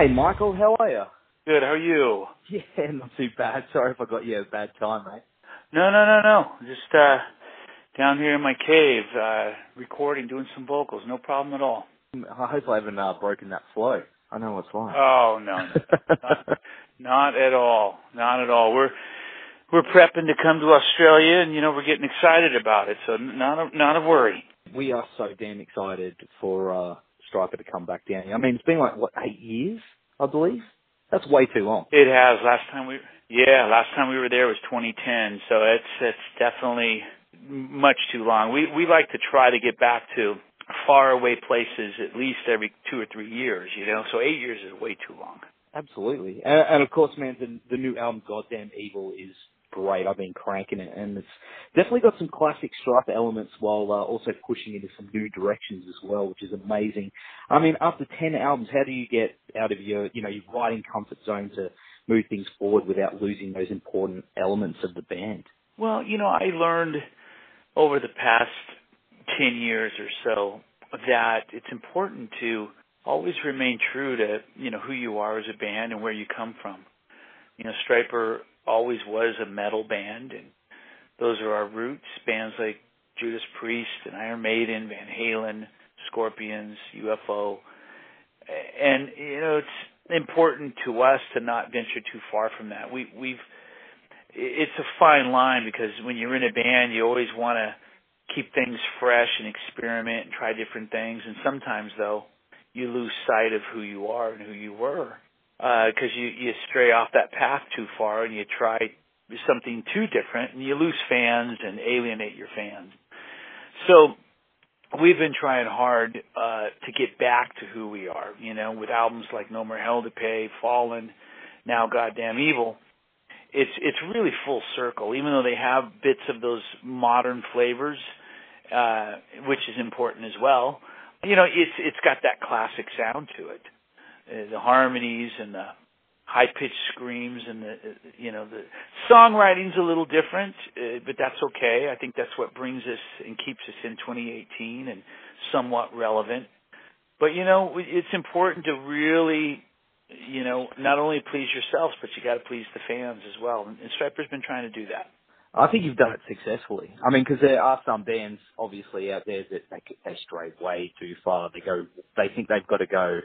Hey, Michael, how are you? Good. How are you? Yeah, not too bad. Sorry if I got you at a bad time, mate. No, no, no, no. Just uh down here in my cave, uh recording, doing some vocals. No problem at all. I hope I haven't uh, broken that flow. I know what it's like. Oh no, no not, not at all. Not at all. We're we're prepping to come to Australia, and you know we're getting excited about it. So not a not a worry. we are so damn excited for uh, Stryper to come back down here. I mean, it's been like what eight years, I believe. That's way too long. It has. Last time we yeah, last time we were there was 2010. So it's it's definitely much too long. We we like to try to get back to far away places at least every two or three years. You know, so eight years is way too long. Absolutely, and, and of course, man, the, the new album "Goddamn Evil" is great. I've been cranking it, and it's definitely got some classic Stryper elements while uh, also pushing into some new directions as well, which is amazing. I mean, after ten albums, how do you get out of your you know your writing comfort zone to move things forward without losing those important elements of the band? Well, you know, I learned over the past 10 years or so that it's important to always remain true to, you know, who you are as a band and where you come from. You know, Stryper always was a metal band and those are our roots. Bands like Judas Priest and Iron Maiden, Van Halen, Scorpions, UFO. And, you know, it's important to us to not venture too far from that. We, we've, it's a fine line because when you're in a band, you always want to keep things fresh and experiment and try different things. And sometimes, though, you lose sight of who you are and who you were because uh, you you stray off that path too far and you try something too different and you lose fans and alienate your fans. So we've been trying hard uh, to get back to who we are. You know, with albums like No More Hell to Pay, Fallen, now Goddamn Evil it's it's really full circle. Even though they have bits of those modern flavors, uh, which is important as well. You know, it's it's got that classic sound to it. Uh, the harmonies and the high pitched screams and the uh, you know the songwriting's a little different, uh, but that's okay. I think that's what brings us and keeps us in 2018 and somewhat relevant. But you know, it's important to really you know, not only please yourselves, but you got to please the fans as well. And Stryper's been trying to do that. I think you've done it successfully. I mean, because there are some bands obviously out there that they they stray way too far. They go, they think they've got to go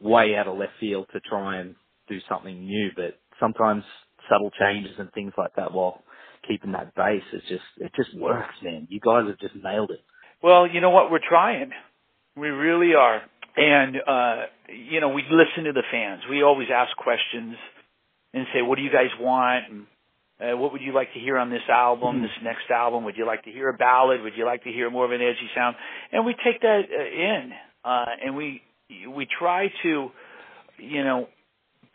way out of left field to try and do something new. But sometimes subtle changes and things like that, while keeping that base, it just it just works, man. You guys have just nailed it. Well, you know what? We're trying. We really are and uh you know we listen to the fans we always ask questions and say what do you guys want and uh, what would you like to hear on this album mm-hmm. this next album would you like to hear a ballad would you like to hear more of an edgy sound and we take that uh, in uh and we we try to you know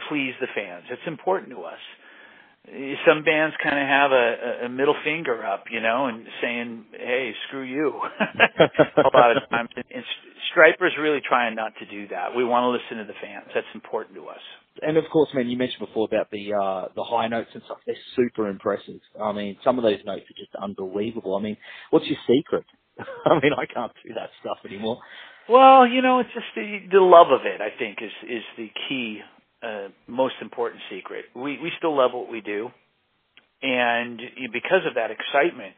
please the fans it's important to us some bands kind of have a, a middle finger up, you know, and saying, "Hey, screw you." a lot of times, and, Stryper's really trying not to do that. We want to listen to the fans. That's important to us. And of course, man, you mentioned before about the uh, the high notes and stuff. They're super impressive. I mean, some of those notes are just unbelievable. I mean, what's your secret? I mean, I can't do that stuff anymore. Well, you know, it's just the the love of it. I think is is the key uh, most important secret. We we still love what we do, and because of that excitement,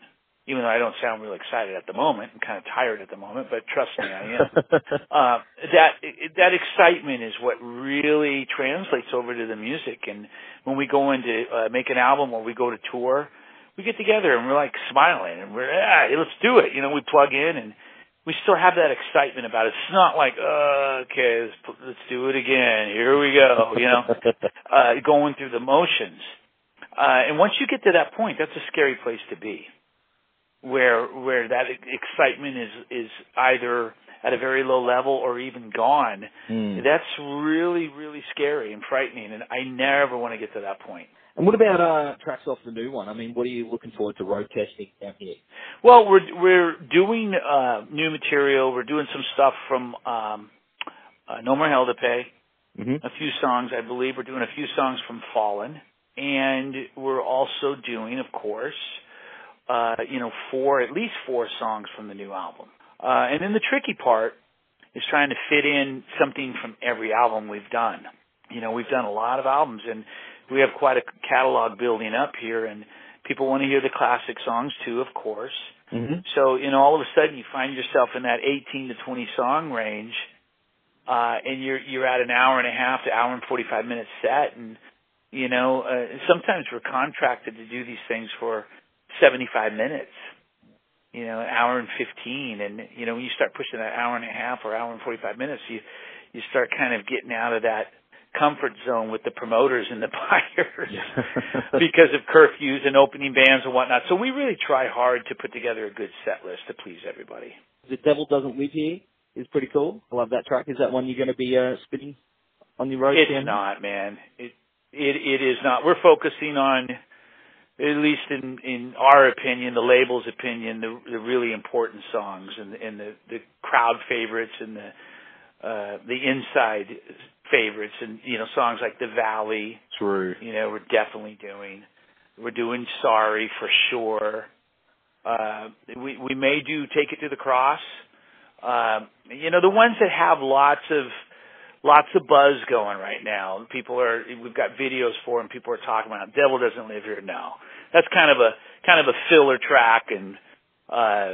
even though I don't sound real excited at the moment, I'm kind of tired at the moment, but trust me, I am. uh, that that excitement is what really translates over to the music. And when we go into uh, make an album or we go to tour, we get together and we're like smiling and we're ah, let's do it. You know, we plug in and we still have that excitement about it. It's not like, uh, okay, let's, let's do it again. Here we go. You know, uh, going through the motions. Uh, and once you get to that point, that's a scary place to be. where where that excitement is is either at a very low level or even gone. Mm. That's really really scary and frightening, and I never want to get to that point. And what about uh, tracks off the new one? I mean, what are you looking forward to road testing down here? Well, we're we're doing uh, new material. We're doing some stuff from um, uh, No More Hell to Pay. Mm-hmm. A few songs, I believe. We're doing a few songs from Fallen, and we're also doing, of course, uh, you know, four at least four songs from the new album. Uh, and then the tricky part is trying to fit in something from every album we've done. You know, we've done a lot of albums, and we have quite a catalog building up here, and people want to hear the classic songs too, of course. Mm-hmm. So, you know, all of a sudden you find yourself in that 18 to 20 song range, uh, and you're you're at an hour and a half to hour and 45 minute set, and you know, uh, sometimes we're contracted to do these things for 75 minutes, you know, an hour and 15, and you know, when you start pushing that hour and a half or hour and 45 minutes, you you start kind of getting out of that comfort zone with the promoters and the buyers because of curfews and opening bands and whatnot. So we really try hard to put together a good set list to please everybody. The Devil Doesn't Live Here is pretty cool. I love that track. Is that one you're going to be uh, spinning on your road? It's down here? not, man. It it it is not. We're focusing on at least in in our opinion, the label's opinion, the the really important songs and and the the crowd favorites and the uh the inside favorites and you know songs like The Valley, True. you know, we're definitely doing. We're doing Sorry for sure. Uh we we may do Take It to the Cross. Um you know, the ones that have lots of lots of buzz going right now. People are we've got videos for them. People are talking about Devil Doesn't Live Here. No, that's kind of a kind of a filler track, and uh,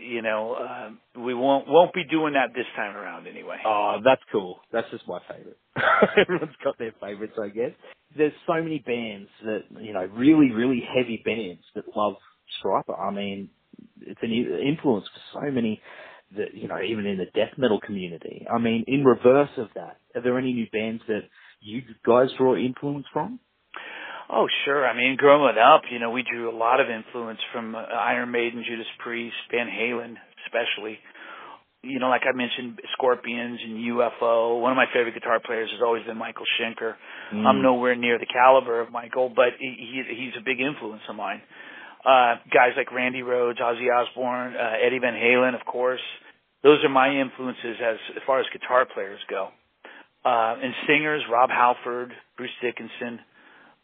you know uh, we won't won't be doing that this time around anyway. Oh, that's cool. That's just my favorite. Everyone's got their favorites, I guess. There's so many bands that you know, really, really heavy bands that love Stryper. I mean, it's an influence for so many that you know, even in the death metal community. I mean, in reverse of that, are there any new bands that you guys draw influence from? Oh, sure. I mean, growing up, you know, we drew a lot of influence from uh, Iron Maiden, Judas Priest, Van Halen, especially. You know, like I mentioned, Scorpions and UFO. One of my favorite guitar players has always been Michael Schenker. Mm. I'm nowhere near the caliber of Michael, but he, he he's a big influence of mine. Uh, guys like Randy Rhoads, Ozzy Osbourne, uh, Eddie Van Halen, of course. Those are my influences as, as far as guitar players go. Uh, and singers, Rob Halford, Bruce Dickinson,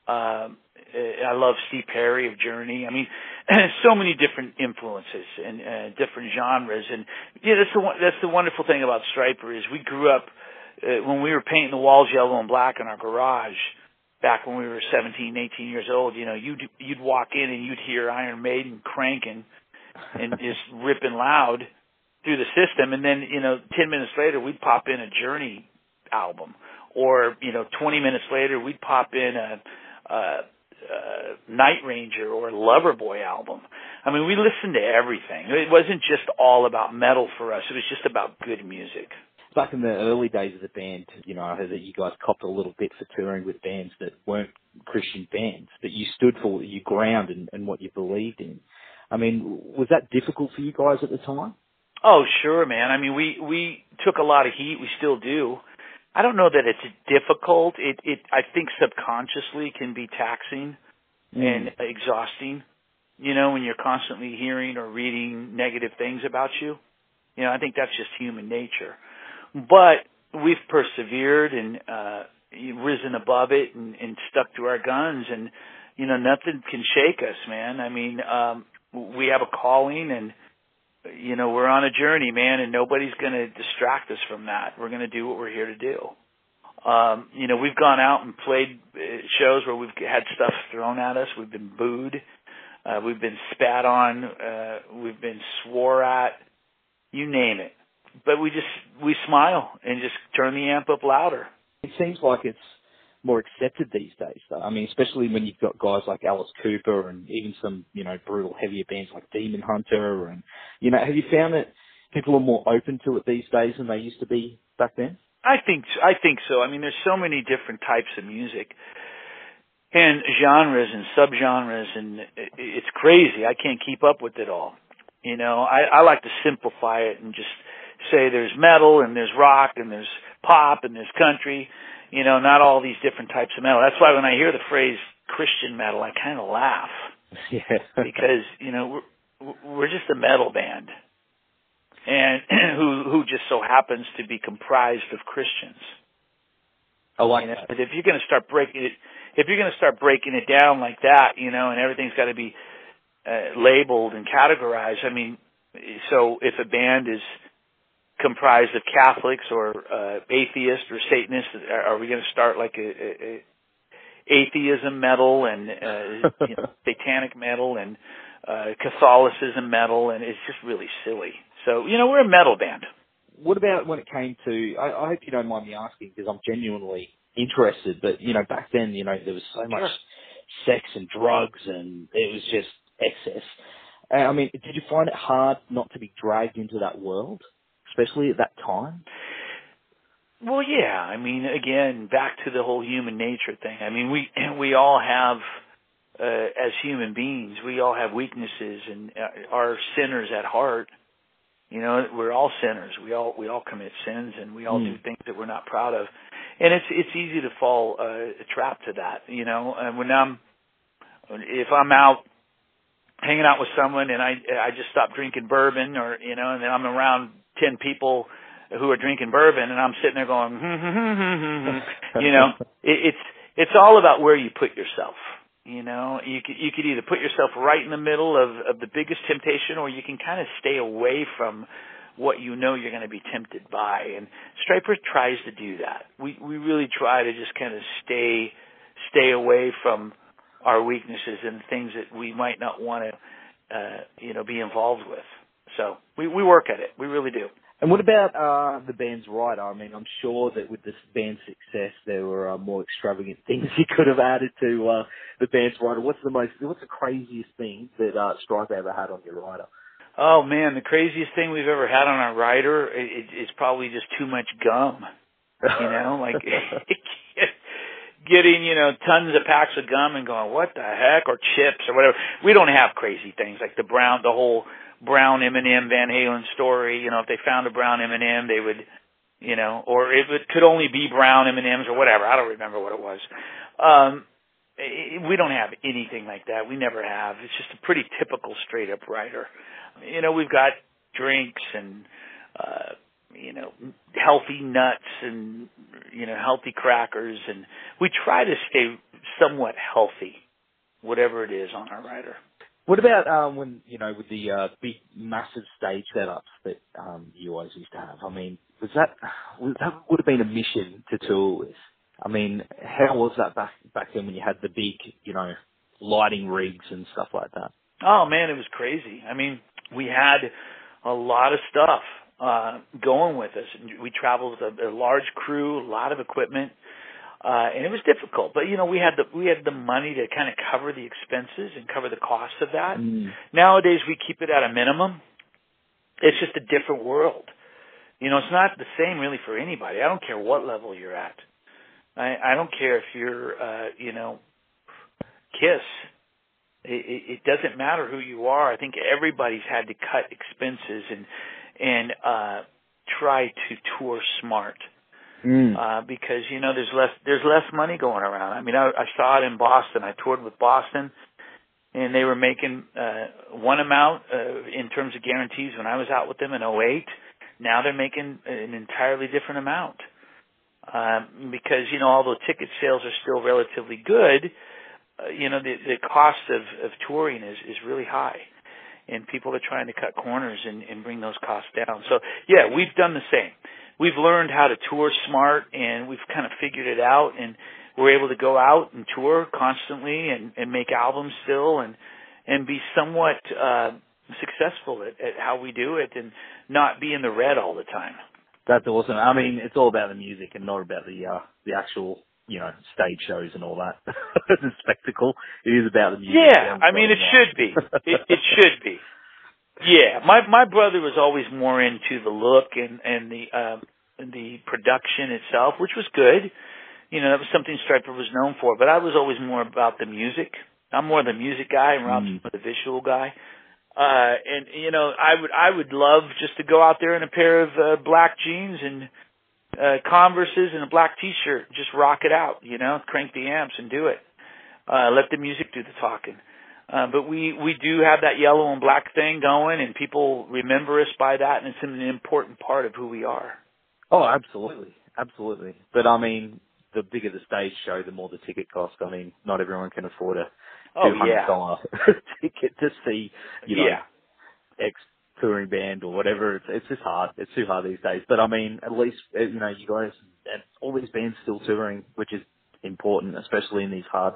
um, I love Steve Perry of Journey. I mean, so many different influences and uh, different genres. And yeah, that's the one, that's the wonderful thing about Stryper is we grew up uh, when we were painting the walls yellow and black in our garage back when we were 17, 18 years old. You know, you'd you'd walk in and you'd hear Iron Maiden cranking and just ripping loud through the system, and then you know, 10 minutes later we'd pop in a Journey album, or you know, 20 minutes later we'd pop in a uh, uh, Night Ranger or Loverboy album. I mean, we listened to everything. It wasn't just all about metal for us. It was just about good music. Back in the early days of the band, you know, I heard that you guys copped a little bit for touring with bands that weren't Christian bands, but you stood for your ground and, and what you believed in. I mean, was that difficult for you guys at the time? Oh, sure, man. I mean, we we took a lot of heat. We still do. I don't know that it's difficult. It it I think subconsciously can be taxing Mm. and exhausting. You know, when you're constantly hearing or reading negative things about you. You know, I think that's just human nature. But we've persevered and uh risen above it and, and stuck to our guns and you know, nothing can shake us, man. I mean, um we have a calling and you know, we're on a journey, man, and nobody's going to distract us from that. We're going to do what we're here to do. Um, you know, we've gone out and played uh, shows where we've had stuff thrown at us. We've been booed. Uh, we've been spat on. Uh, we've been swore at. You name it. But we just, we smile and just turn the amp up louder. It seems like it's more accepted these days, though. I mean, especially when you've got guys like Alice Cooper and even some, you know, brutal heavier bands like Demon Hunter and, you know, have you found that people are more open to it these days than they used to be back then? I think I think so. I mean, there's so many different types of music. and genres and subgenres and it's crazy. I can't keep up with it all. You know, I, I like to simplify it and just say there's metal and there's rock and there's pop and there's country. You know, not all these different types of metal. That's why when I hear the phrase Christian metal, I kind of laugh. Yeah. because you know we're we're just a metal band, and who who just so happens to be comprised of Christians. I like You know, that. but if you're going to start breaking it, if you're going to start breaking it down like that, you know, and everything's got to be uh, labeled and categorized. I mean, so if a band is comprised of Catholics or uh, atheists or Satanists, are, we going to start like a, a, a atheism metal and uh, you know, satanic metal and uh, Catholicism metal? And it's just really silly. So you know, we're a metal band. What about when it came to? I, I hope you don't mind me asking because I'm genuinely interested. But you know, back then, you know, there was so much Sure. sex and drugs, and it was just excess. Uh, I mean, did you find it hard not to be dragged into that world, especially at that time? Well, yeah. I mean, again, back to the whole human nature thing. I mean, we we all have, uh, as human beings, we all have weaknesses and uh, are sinners at heart. You know, we're all sinners. We all we all commit sins and we all Hmm. do things that we're not proud of, and it's it's easy to fall uh, trapped to that. You know, and when I'm if I'm out hanging out with someone and I I just stop drinking bourbon or you know, and then I'm around ten people who are drinking bourbon and I'm sitting there going, hmm, hmm, hmm, you know, it, it's it's all about where you put yourself. You know, you could you could either put yourself right in the middle of of the biggest temptation, or you can kind of stay away from what you know you're going to be tempted by. And Stryper tries to do that. We we really try to just kind of stay stay away from our weaknesses and things that we might not want to uh, you know be involved with. So we we work at it. We really do. And what about uh, the band's rider? I mean, I'm sure that with this band's success, there were uh, more extravagant things you could have added to uh, the band's rider. What's the most? What's the craziest thing that uh, Stripe ever had on your rider? Oh man, the craziest thing we've ever had on our rider is it, it's probably just too much gum. You know, like getting you know tons of packs of gum and going what the heck or chips or whatever. We don't have crazy things like the brown, the whole brown M and m Van Halen story. You know, if they found a brown M and m they would, you know, or if it could only be brown M and M's or whatever. I don't remember what it was. Um, we don't have anything like that. We never have. It's just a pretty typical straight up rider. You know, we've got drinks and uh you know healthy nuts and you know healthy crackers and we try to stay somewhat healthy whatever it is on our rider. What about um, when you know with the uh, big, massive stage setups that um, you always used to have? I mean, was that was, that would have been a mission to tour with? I mean, how was that back back then when you had the big, you know, lighting rigs and stuff like that? Oh man, it was crazy. I mean, we had a lot of stuff uh going with us. We traveled with a, a large crew, a lot of equipment. Uh and it was difficult, but you know, we had the we had the money to kind of cover the expenses and cover the cost of that. Mm. Nowadays we keep it at a minimum. It's just a different world. You know, it's not the same really for anybody. I don't care what level you're at. I I don't care if you're uh, you know, Kiss it, it, it doesn't matter who you are. I think everybody's had to cut expenses and and uh, try to tour smart Mm. uh, because you know there's less there's less money going around. I mean, I, I saw it in Boston. I toured with Boston, and they were making uh, one amount uh, in terms of guarantees when I was out with them in '08. Now they're making an entirely different amount um, because you know although ticket sales are still relatively good, uh, you know the the cost of of touring is is really high, and people are trying to cut corners and, and bring those costs down. So yeah, we've done the same. We've learned how to tour smart, and we've kind of figured it out, and we're able to go out and tour constantly and, and make albums still, and and be somewhat uh, successful at, at how we do it, and not be in the red all the time. That's awesome. I mean, it's all about the music and not about the uh, the actual, you know, stage shows and all that. the spectacle. It is about the music. Yeah, I mean it should be. It, it should be. Yeah, my my brother was always more into the look and and the uh, the production itself, which was good. you know, that was something Stryper was known for. But I was always more about the music. I'm more the music guy, and Rob's mm. more the visual guy. Uh, and you know, I would I would love just to go out there in a pair of uh, black jeans and uh, Converses and a black T-shirt, just rock it out. You know, crank the amps and do it. Uh, let the music do the talking. Uh, but we we do have that yellow and black thing going, and people remember us by that, and it's an important part of who we are. Oh, absolutely, absolutely. But I mean, the bigger the stage show, the more the ticket cost. I mean, not everyone can afford a oh, two hundred yeah. ticket to see, you know, yeah. X touring band or whatever. It's it's just hard. It's too hard these days. But I mean, at least uh, you know you guys and all these bands still touring, which is important, especially in these hard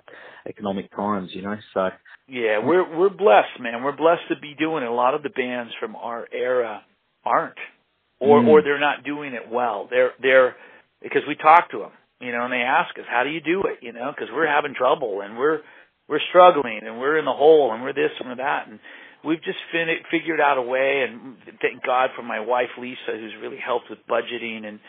economic times. You know, so yeah, we're we're blessed, man. We're blessed to be doing it. A lot of the bands from our era aren't, or mm. or they're not doing it well. They're they're because we talk to them, you know, and they ask us, "How do you do it?" You know, because we're having trouble and we're we're struggling and we're in the hole and we're this and we're that and we've just fin- figured out a way and thank God for my wife Lisa who's really helped with budgeting and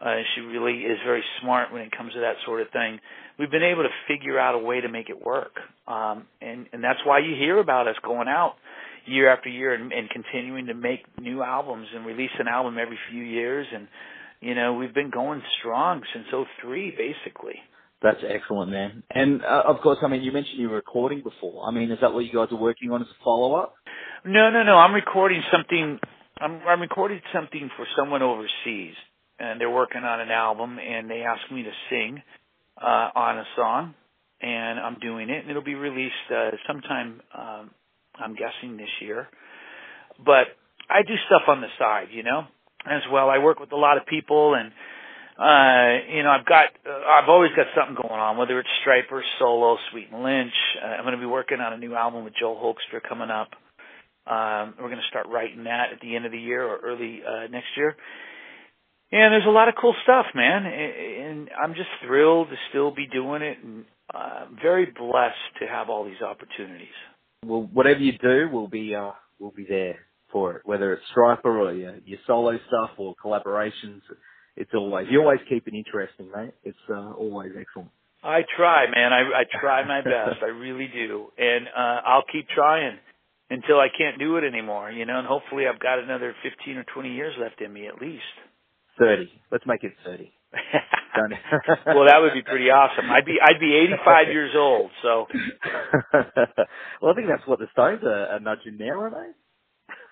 uh, she really is very smart when it comes to that sort of thing. We've been able to figure out a way to make it work, um, and and that's why you hear about us going out year after year and, and continuing to make new albums and release an album every few years. And you know we've been going strong since '03, basically. That's excellent, man. And uh, of course, I mean, you mentioned you were recording before. I mean, is that what you guys are working on as a follow up? No, no, no. I'm recording something. I'm, I'm recording something for someone overseas and they're working on an album, and they asked me to sing uh, on a song, and I'm doing it, and it'll be released uh, sometime. Um, I'm guessing this year, but I do stuff on the side, you know, as well. I work with a lot of people, and uh, you know, I've got, uh, I've always got something going on, whether it's Stryper, solo, Sweet and Lynch. Uh, I'm going to be working on a new album with Joel Hoekstra coming up. Um, we're going to start writing that at the end of the year or early uh, next year. And there's a lot of cool stuff, man. And I'm just thrilled to still be doing it and uh, very blessed to have all these opportunities. Well, whatever you do, we'll be uh, we'll be there for it. Whether it's Stryper or your, your solo stuff or collaborations, it's always you always keep it interesting, mate. It's uh, always excellent. I try, man. I, I try my best. I really do, and uh, I'll keep trying until I can't do it anymore. You know, and hopefully I've got another 15 or 20 years left in me at least. Thirty. Let's make it thirty. well, that would be pretty awesome. I'd be I'd be 85 years old. So. well, I think that's what the Stones are, are nudging now, are they?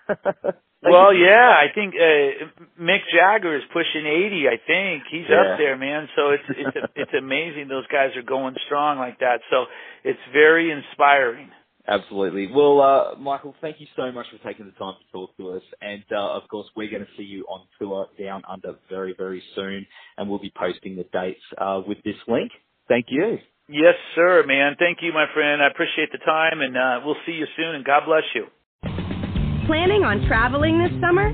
well, yeah, I think uh, Mick Jagger is pushing 80. I think he's yeah. up there, man. So it's it's it's amazing those guys are going strong like that. So it's very inspiring. Absolutely. Well, uh, Michael, thank you so much for taking the time to talk to us. And uh, of course, we're going to see you on tour down under very, very soon, and we'll be posting the dates uh, with this link. Thank you. Yes, sir, man. Thank you, my friend. I appreciate the time, and uh, we'll see you soon. And God bless you. Planning on traveling this summer?